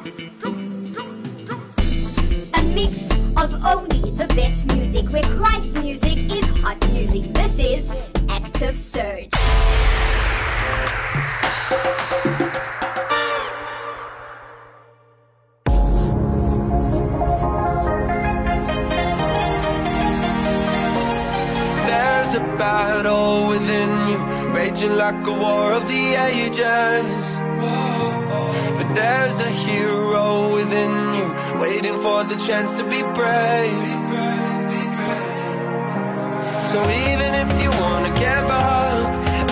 A mix of only the best music, where Christ music is hot music. This is Active Surge. There's a battle within you, raging like a war of the ages. There's a hero within you, waiting for the chance to be brave. So even if you wanna give up,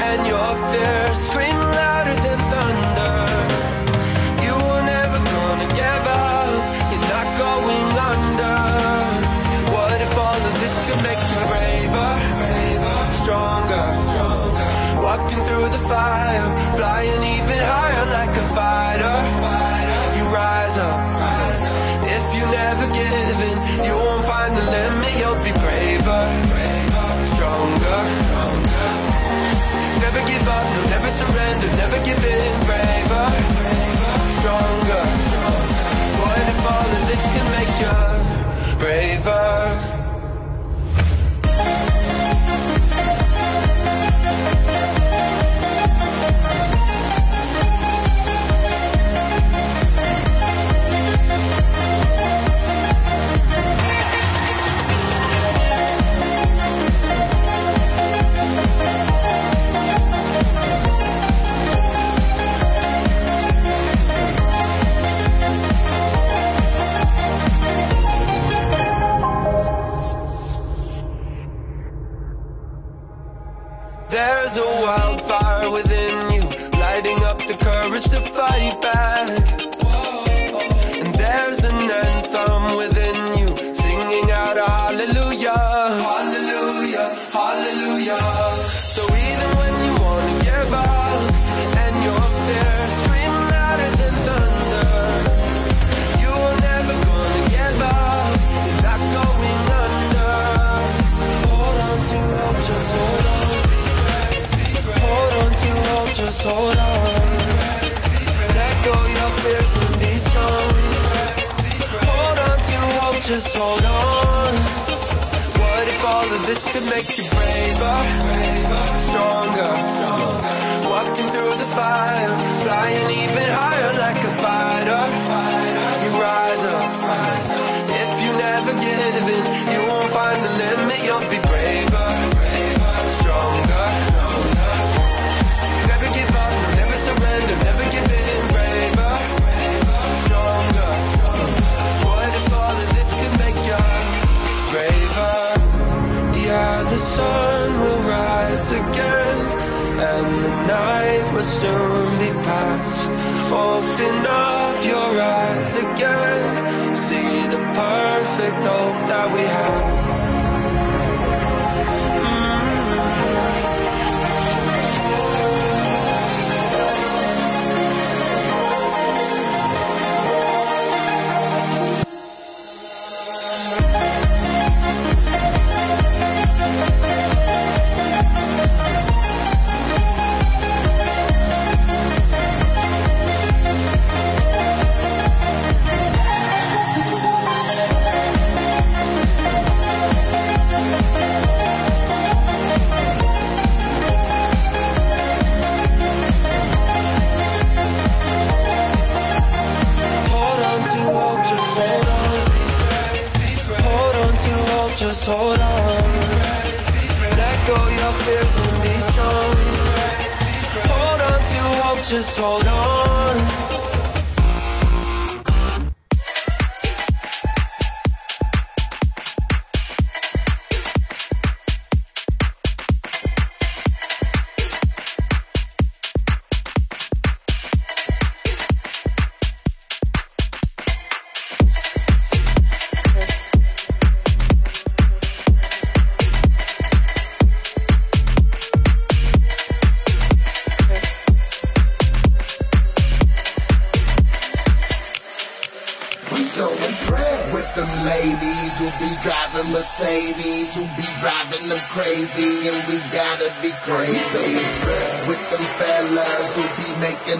and your fears scream louder than thunder, you are never gonna give up. You're not going under. What if all of this could make you braver, stronger, walking through the fire, flying even higher like a fighter? Never give up, no, never surrender, never give in. Braver, stronger. What if all of this can make you braver? There's a wildfire within you, lighting up the courage to fight back. And there's an anthem within just hold on. What if all of this could make you braver, stronger? Walking through the fire, flying even higher like a fighter. You rise up. If you never give in, you won't find the limit. You'll be Yeah, the sun will rise again, and the night will soon be past. Open up your eyes fears and be strong. Hold on to hope, just hold on.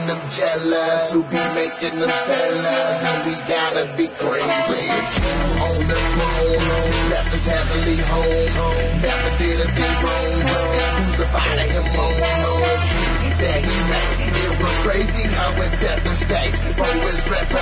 Them jealous, who be making them stellas, and we gotta be crazy. On the moon, left us heavenly home, never did a thing wrong, crucified him on the tree that he made. It was crazy how it set the stage for his resurrection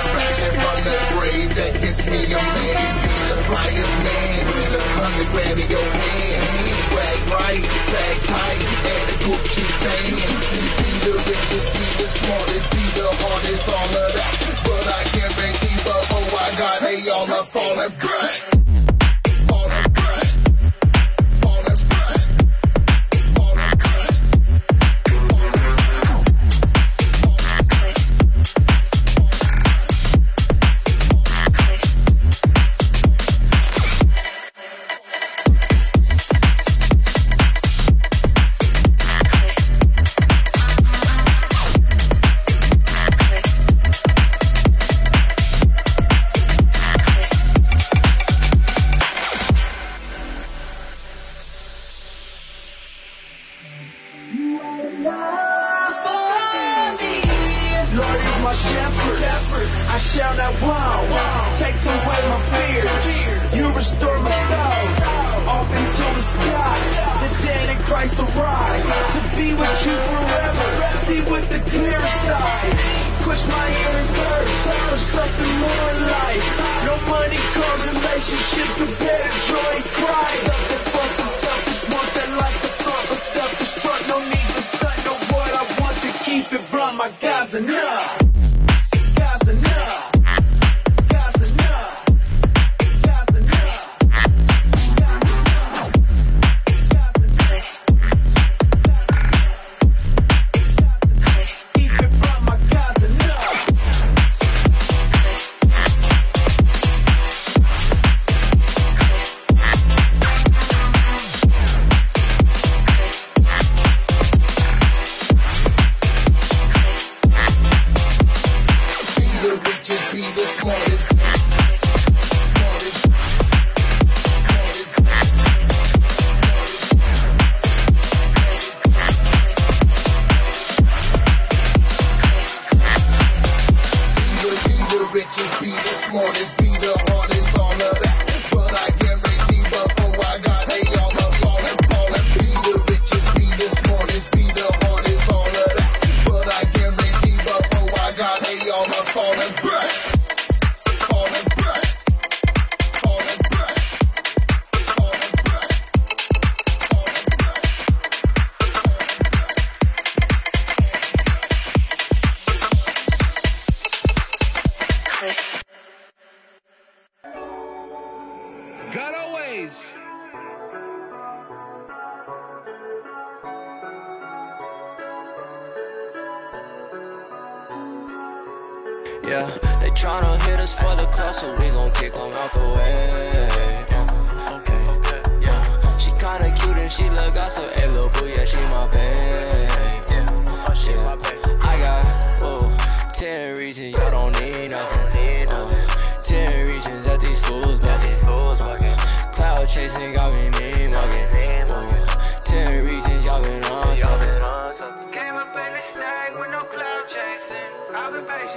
my shepherd. I shall not want. Takes away my fears. You restore my soul. Off into the sky. The dead in Christ arise. To be with you forever. See with the clearest eyes. Push my inner thirst for something more in life. No money cause relationships compared to joy want Christ. keep it blunt, my guys enough.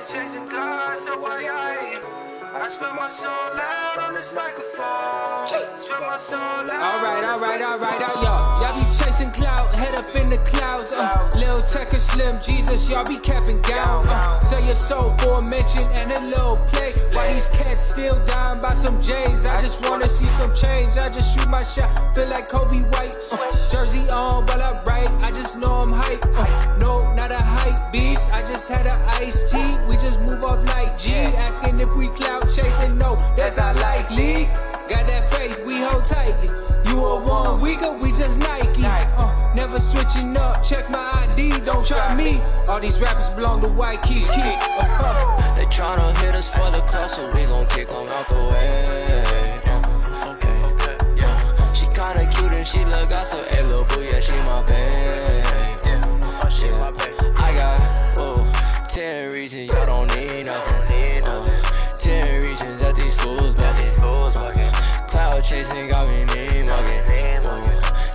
She chasing God, so why I? I my soul out on this microphone. Spell my soul out. All right, all right, all right, y'all. Y'all be chasing cloud, head up in the clouds. Uh, Lil Tech and Slim Jesus, y'all be capping gown. Uh, sell your soul for a mention and a little play. Why these cats still dying by some J's? I just wanna see some change. I just shoot my shot, feel like Kobe White. Uh, jersey on while I write, I just know I'm hype. Uh, no, not a hype hype beast. I just had an iced tea. We just move off like G. Asking if we clout chasing. No, that's not likely. Got that faith, we hold tightly. You a one weaker, we just Nike. Uh, never switching up. Check my ID, don't try me. All these rappers belong to white Key. kid. uh. They tryna hit us for the club, so we gon' kick them out the way. Uh, okay, yeah. She kinda cute and she look out, so hey, little boo, yeah, she my babe. Yeah, oh, she my babe. Ten reasons y'all don't need nothing. Uh, ten reasons that these fools bugging. Cloud chasing got me mean mugging.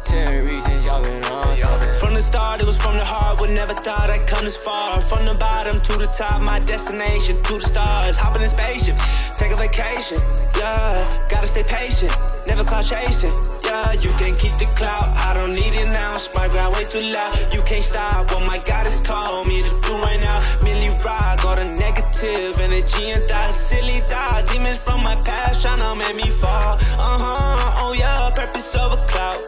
Ten reasons y'all been on. From the start, it was from the heart. Would never thought I'd come this far. From the bottom to the top, my destination to the stars. Hop in spaceship, take a vacation. Yeah, gotta stay patient, never cloud chasing. Yeah, you can keep the clout. I don't need it now. My ground way too loud. You can't stop what my God has called me to do right now. Millie rock all the negative energy and thoughts, silly thoughts, demons from my past tryna make me fall. Uh huh. Oh yeah, purpose a clout.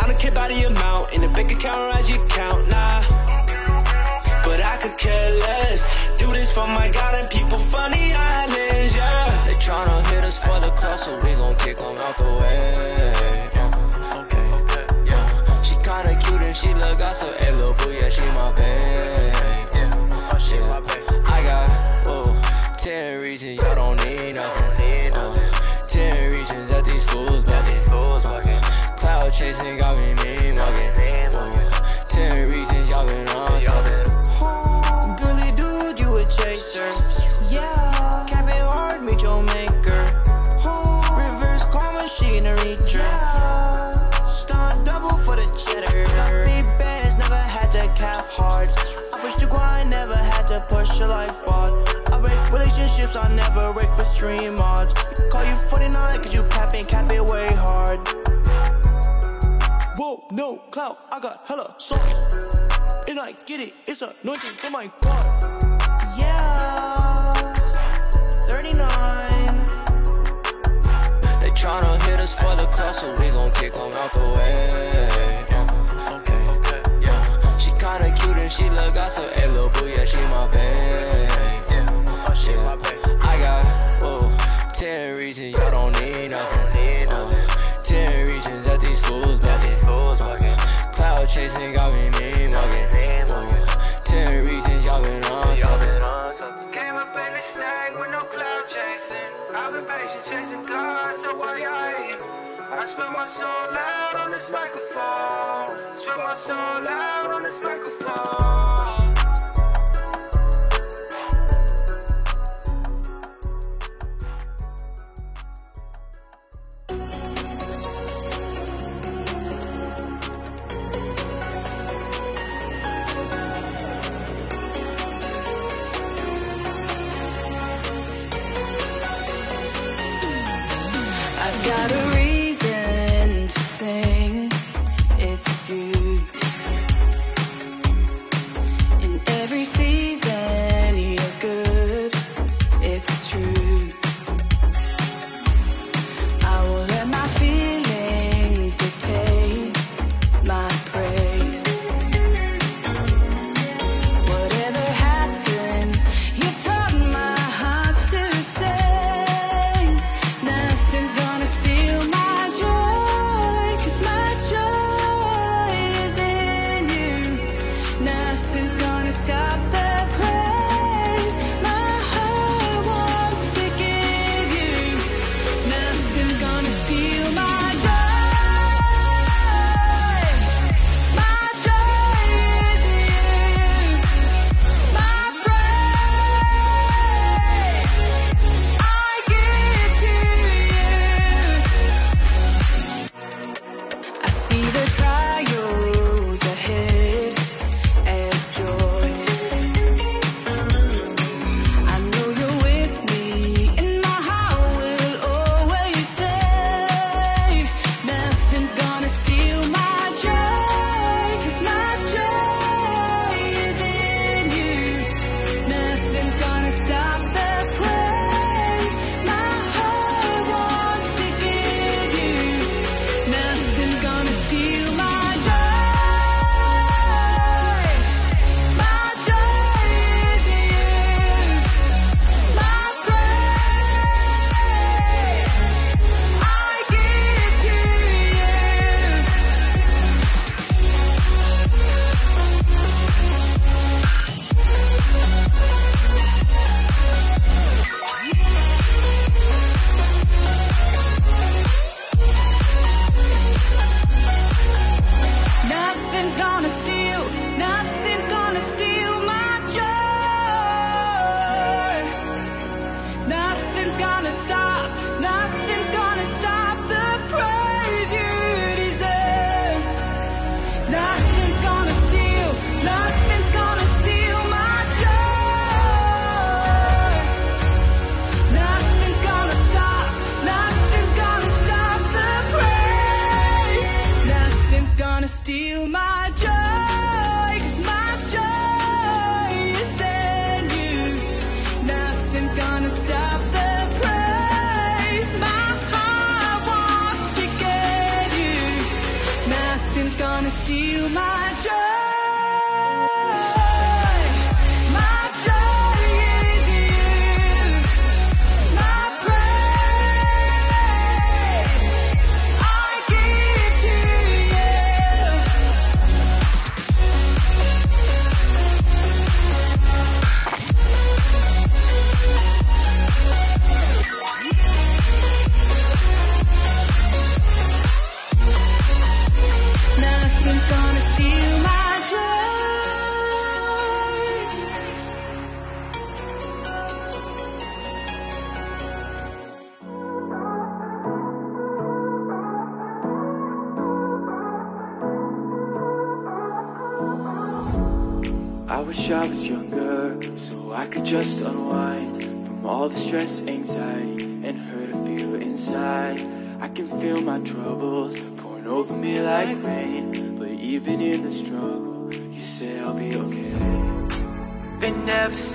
I don't care about the amount in the bank account as you count. Nah. But I could care less. Do this for my God and people from the islands, yeah. They tryna hit us for the clout, so we gon' kick them out the way. Chasing got me mean mugging. Ten reasons y'all been on something. Girly dude, you a chaser. Yeah. Capping hard, meet your maker. Reverse claw machine, a reacher. Stunt double for the cheddar. Big bands, never had to cap hard. I push the grind, never had to push a life bar. I break relationships, I never break for stream mods. Call you 49, cause you capping, cap it way hard. Whoa, no clout, I got hella sauce. And I get it, it's anointing for my God. Yeah, 39. They tryna hit us for the clout, so we gon' kick them out the way. Yeah. Okay, yeah. She kinda cute and she look got so hey, little boo, yeah, she my babe. Yeah, oh shit, my babe. I got whoa, ten reasons y'all don't need Cloud chasing got me mean mugging. Ten reasons y'all been on something. Came up in the snag with no cloud chasing. I've been patient chasing God, so why I hating? I spent my soul out on this microphone. Spent my soul out on this microphone. I've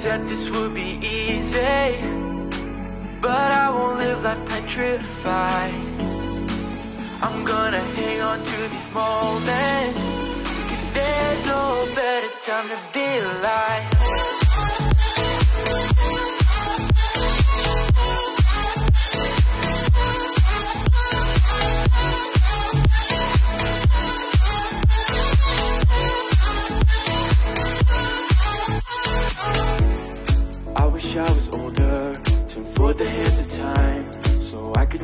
said this would be easy, but I won't live life petrified. I'm gonna hang on to these moments there's no better time to be alive.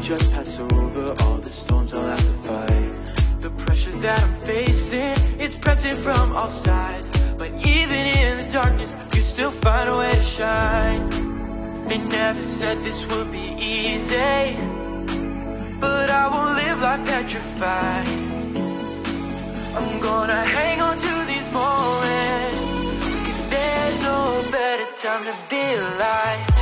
Just pass over all the storms I'll have to fight the pressure that I'm facing is pressing from all sides. But even in the darkness, you still find a way to shine. They never said this would be easy. But I won't live life petrified. I'm gonna hang on to these moments. Cause there's no better time to be alive.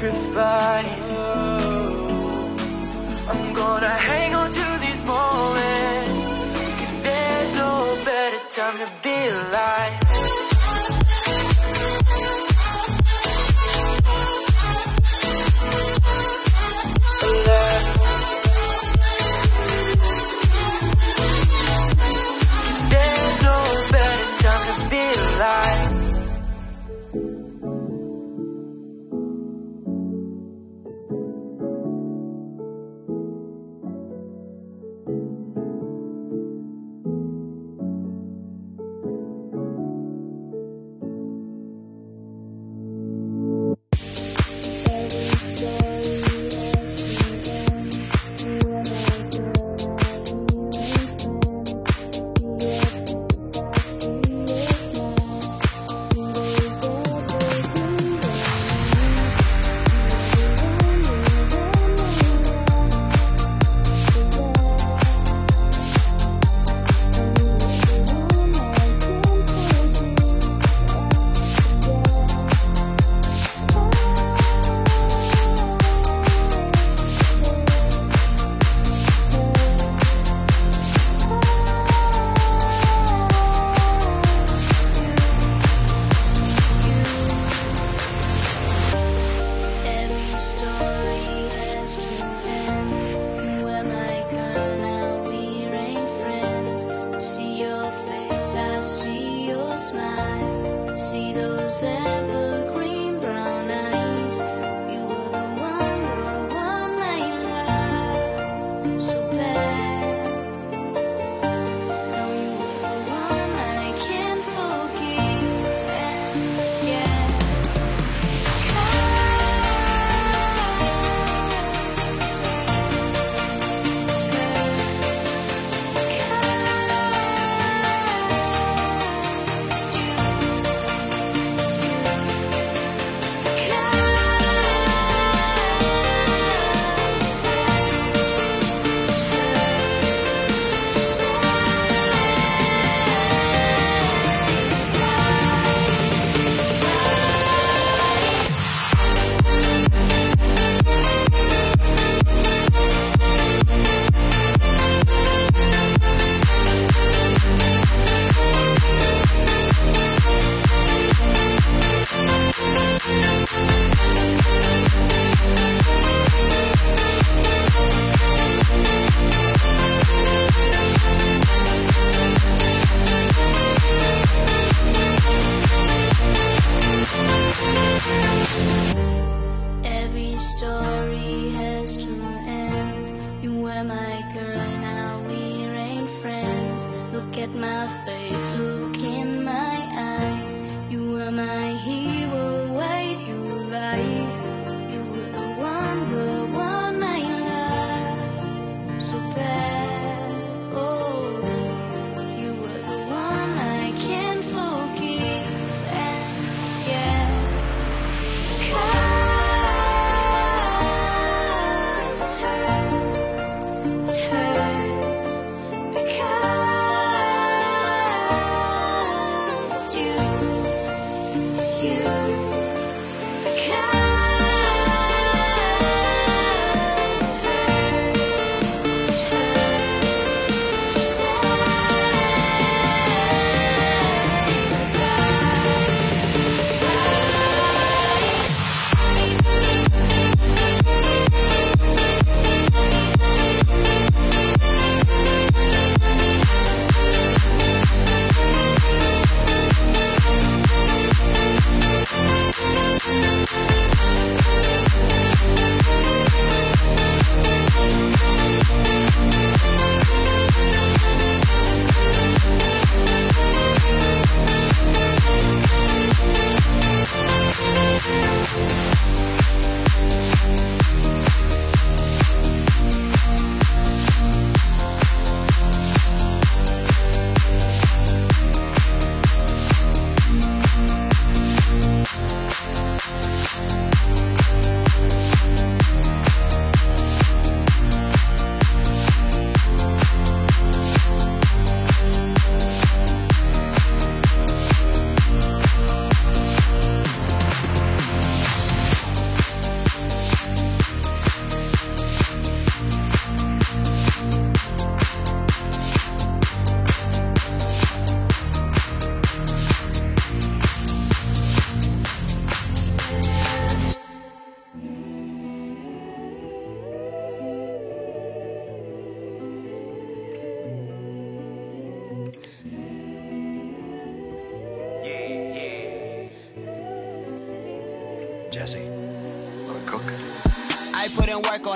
Petrified. said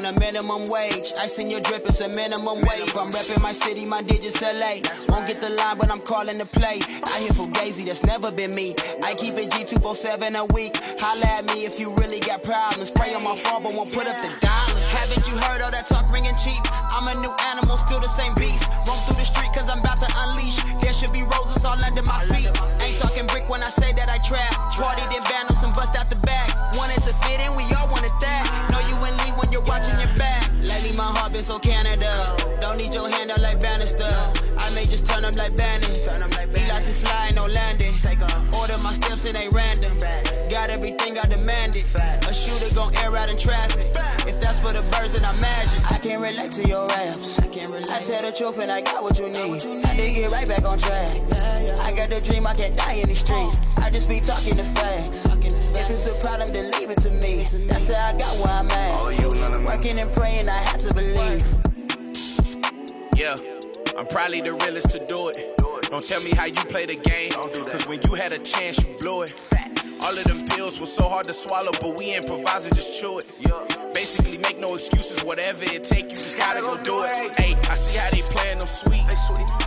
on a minimum wage. I seen your drip, it's a minimum wage. I'm repping my city, my digits LA. Won't get the line, but I'm calling the play. I hear for Gazy, that's never been me. I keep it G247 a week. Holla at me if you really got problems. Pray on my phone, but won't put up the dollars. Haven't you heard all that talk ringing cheap? I'm a new shooter out in traffic. If that's for the birds, then I imagine. I can't relate to your raps. I can't relate. I tell the truth and I got what you need. I did get right back on track. I got the dream, I can't die in the streets. I just be talking the facts. If it's a problem, then leave it to me. That's how I got where I'm at. Working and praying, I had to believe. Yeah, I'm probably the realest to do it. Don't tell me how you play the game. Cause when you had a chance, you blew it. All of them pills were so hard to swallow, but we improvising, just chew it. Basically, make no excuses, whatever it take, you just gotta go do it. Hey, I see how they playing them sweet.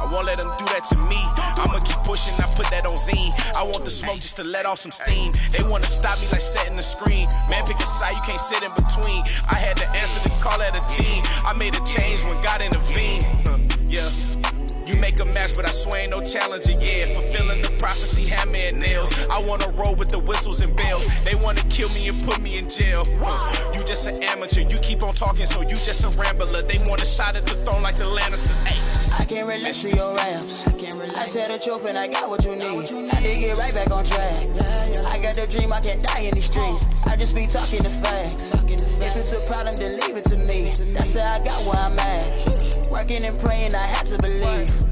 I won't let them do that to me. I'ma keep pushing, I put that on zine. I want the smoke just to let off some steam. They wanna stop me like setting the screen. Man, pick a side, you can't sit in between. I had to answer the call at a team. I made a change when God intervened. Yeah. You make a match, but I swear ain't no challenger, yeah. Fulfilling the prophecy, hammer and nails. I wanna roll with the whistles and bells. They wanna kill me and put me in jail. Uh, you just an amateur, you keep on talking, so you just a rambler. They want a shot at the throne like the Lannisters. Hey. I can't relate to your raps. I can't relate. I tell the truth and I got what you need. I did get right back on track. I got the dream, I can't die in these streets. I just be talking the facts. If it's a problem, then leave it to me. That's how I got where I'm at. Working and praying, I had to believe.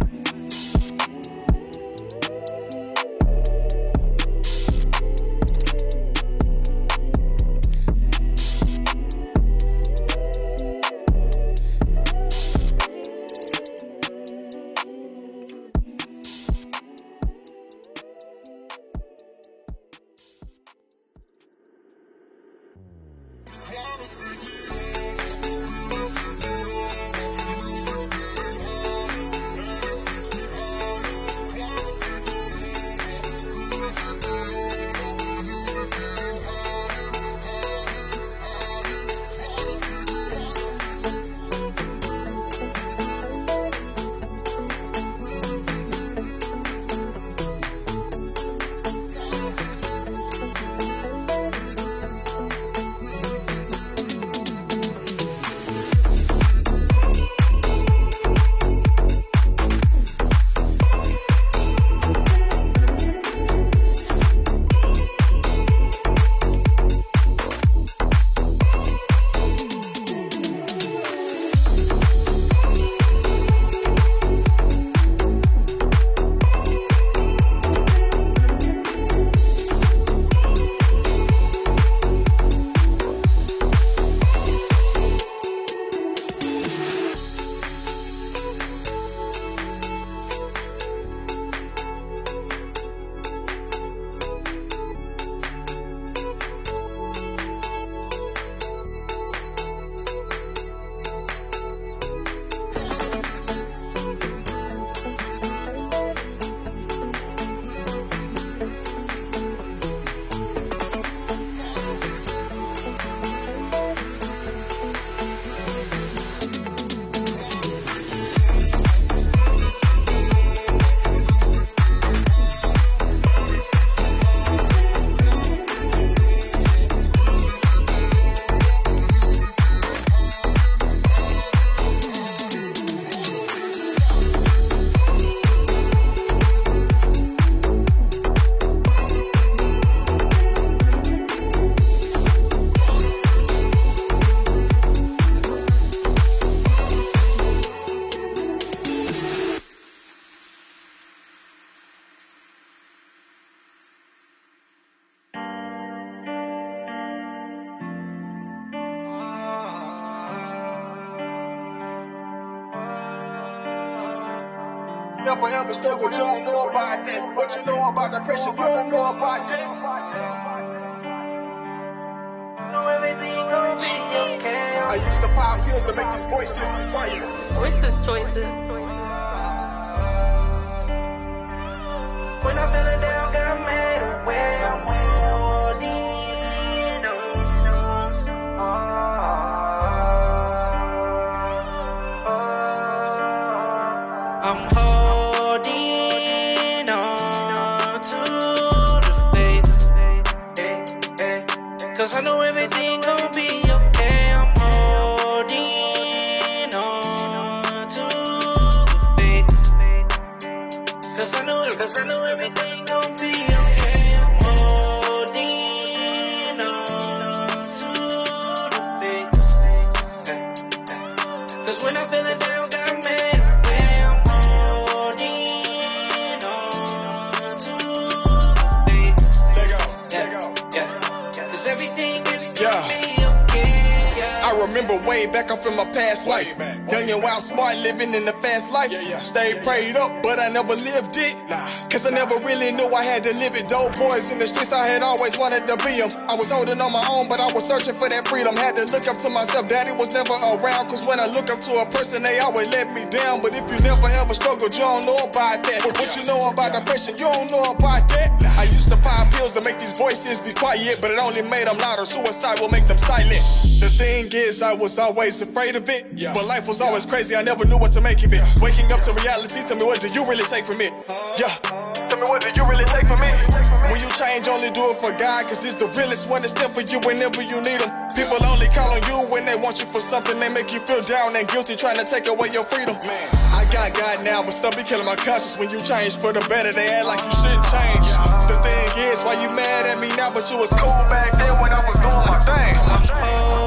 water to you. Never ever struggled, you don't know about that. What you know about depression, you don't know about that. Know everything gonna be okay. I used to pop pills to make these voices quiet. Voiceless choices. Past life. Young and wild, smart, living in the fast life. Stayed prayed up, but I never lived it. Cause I never really knew I had to live it. Dope boys in the streets, I had always wanted to be them. I was holding on my own, but I was searching for that freedom. Had to look up to myself. Daddy was never around. Cause when I look up to a person, they always let me down. But if you never ever struggled, you don't know about that. But what you know about depression, you don't know about that. I used to pop pills to make these voices be quiet, but it only made them louder. Suicide will make them silent. The thing is, I was always afraid of it. But life was always crazy, I never knew what to make of it. Waking up to reality, tell me what do you really take from it? Yeah. Me what do you really take from me? When you change, only do it for God, cause He's the realest one that's there for you whenever you need Him. People only call on you when they want you for something, they make you feel down and guilty, trying to take away your freedom. Man. I got God now, but still be killing my conscience when you change for the better. They act like you shouldn't change. The thing is, why you mad at me now, but you was cool back then when I was doing my thing. holding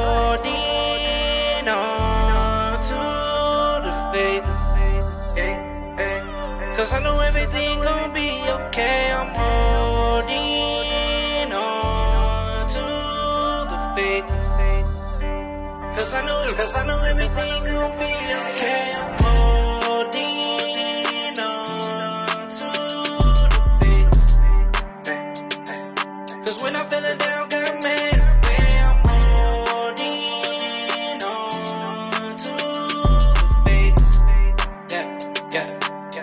Cause I know everything gon' be okay. I'm holding on to the faith. Cause I know, cause I know everything gon' be okay. I'm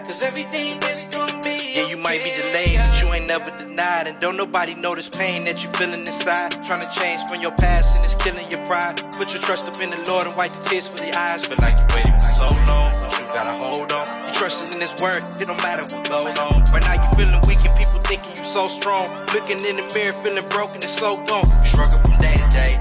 Cause everything is gonna be Yeah, you might be delayed, but you ain't never denied. And don't nobody know this pain that you feeling inside. Trying to change from your past and it's killing your pride. Put your trust up in the Lord and wipe the tears from the eyes. Feel like you waited for so long, but you gotta hold on. You trusting in His word, it don't matter what goes on. Right now you feeling weak and people thinking you so strong. Looking in the mirror, feeling broken and so gone. You struggle from day to day,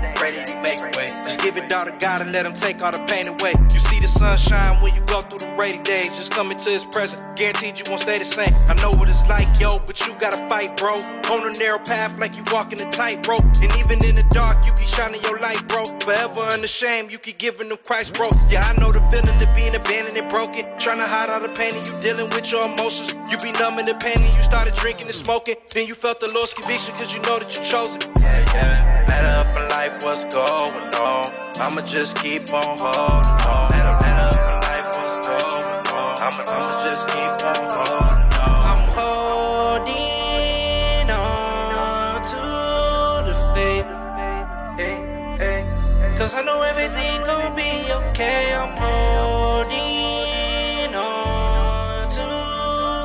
He make way. Just give it all to God and let Him take all the pain away. You see the sunshine when you go through the rainy days. Just come into His presence, guaranteed you won't stay the same. I know what it's like, yo, but you gotta fight, bro. On a narrow path like you walking a tightrope. And even in the dark, you keep shining your light, bro. Forever unashamed, you keep giving them Christ, bro. Yeah, I know the feeling of being abandoned and broken. Trying to hide all the pain and you dealing with your emotions. You be numbing the pain and you started drinking and smoking. Then you felt the Lord's conviction cause you know that you chose it. Yeah, yeah. Matter up in life, what's going on? I'ma just keep on holding on. Matter, matter up in life, what's going on? I'ma, I'ma just keep on holding on. I'm holding on to the faith. Cause I know everything gon' be okay. I'm holding on to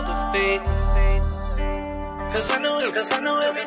the faith. Cause I know, cause I know everything